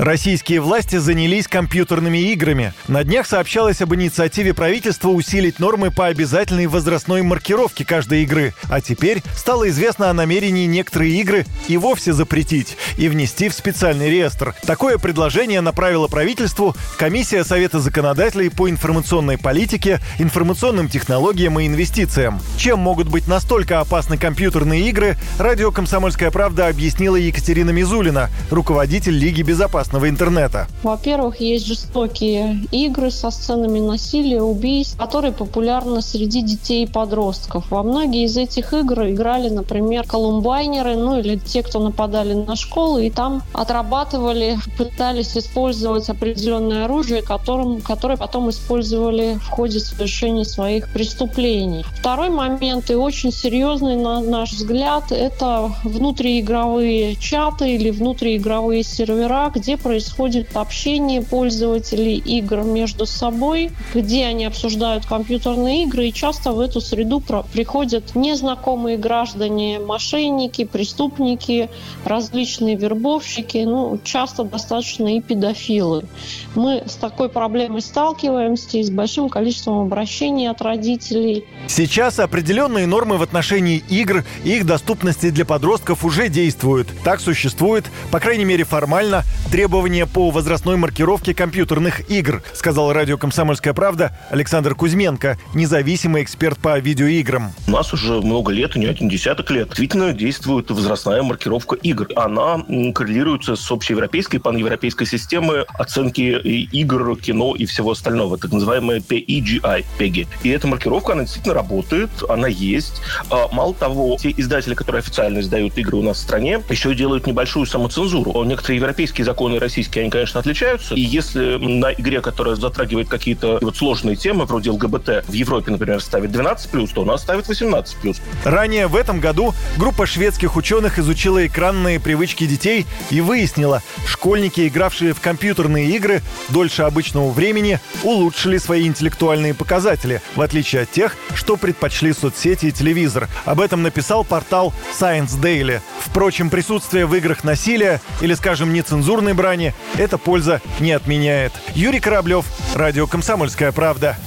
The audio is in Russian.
Российские власти занялись компьютерными играми. На днях сообщалось об инициативе правительства усилить нормы по обязательной возрастной маркировке каждой игры. А теперь стало известно о намерении некоторые игры и вовсе запретить и внести в специальный реестр. Такое предложение направила правительству Комиссия Совета законодателей по информационной политике, информационным технологиям и инвестициям. Чем могут быть настолько опасны компьютерные игры, радио «Комсомольская правда» объяснила Екатерина Мизулина, руководитель Лиги безопасности безопасного интернета? Во-первых, есть жестокие игры со сценами насилия, убийств, которые популярны среди детей и подростков. Во многие из этих игр играли, например, колумбайнеры, ну или те, кто нападали на школы, и там отрабатывали, пытались использовать определенное оружие, которым, которое потом использовали в ходе совершения своих преступлений. Второй момент, и очень серьезный на наш взгляд, это внутриигровые чаты или внутриигровые сервера, где происходит общение пользователей игр между собой, где они обсуждают компьютерные игры, и часто в эту среду приходят незнакомые граждане, мошенники, преступники, различные вербовщики, ну, часто достаточно и педофилы. Мы с такой проблемой сталкиваемся и с большим количеством обращений от родителей. Сейчас определенные нормы в отношении игр и их доступности для подростков уже действуют. Так существует, по крайней мере формально, требования требования по возрастной маркировке компьютерных игр, сказал радио «Комсомольская правда» Александр Кузьменко, независимый эксперт по видеоиграм. У нас уже много лет, не один десяток лет, действительно действует возрастная маркировка игр. Она коррелируется с общеевропейской, паневропейской системой оценки игр, кино и всего остального, так называемая PEGI, PEGI. И эта маркировка, она действительно работает, она есть. А, мало того, те издатели, которые официально издают игры у нас в стране, еще делают небольшую самоцензуру. Некоторые европейские законы российские, они, конечно, отличаются. И если на игре, которая затрагивает какие-то вот сложные темы, вроде ЛГБТ, в Европе, например, ставит 12+, то у нас ставит 18+. Ранее в этом году группа шведских ученых изучила экранные привычки детей и выяснила, школьники, игравшие в компьютерные игры дольше обычного времени, улучшили свои интеллектуальные показатели, в отличие от тех, что предпочли соцсети и телевизор. Об этом написал портал Science Daily. Впрочем, присутствие в играх насилия или, скажем, нецензурной брани эта польза не отменяет. Юрий Кораблев, Радио «Комсомольская правда».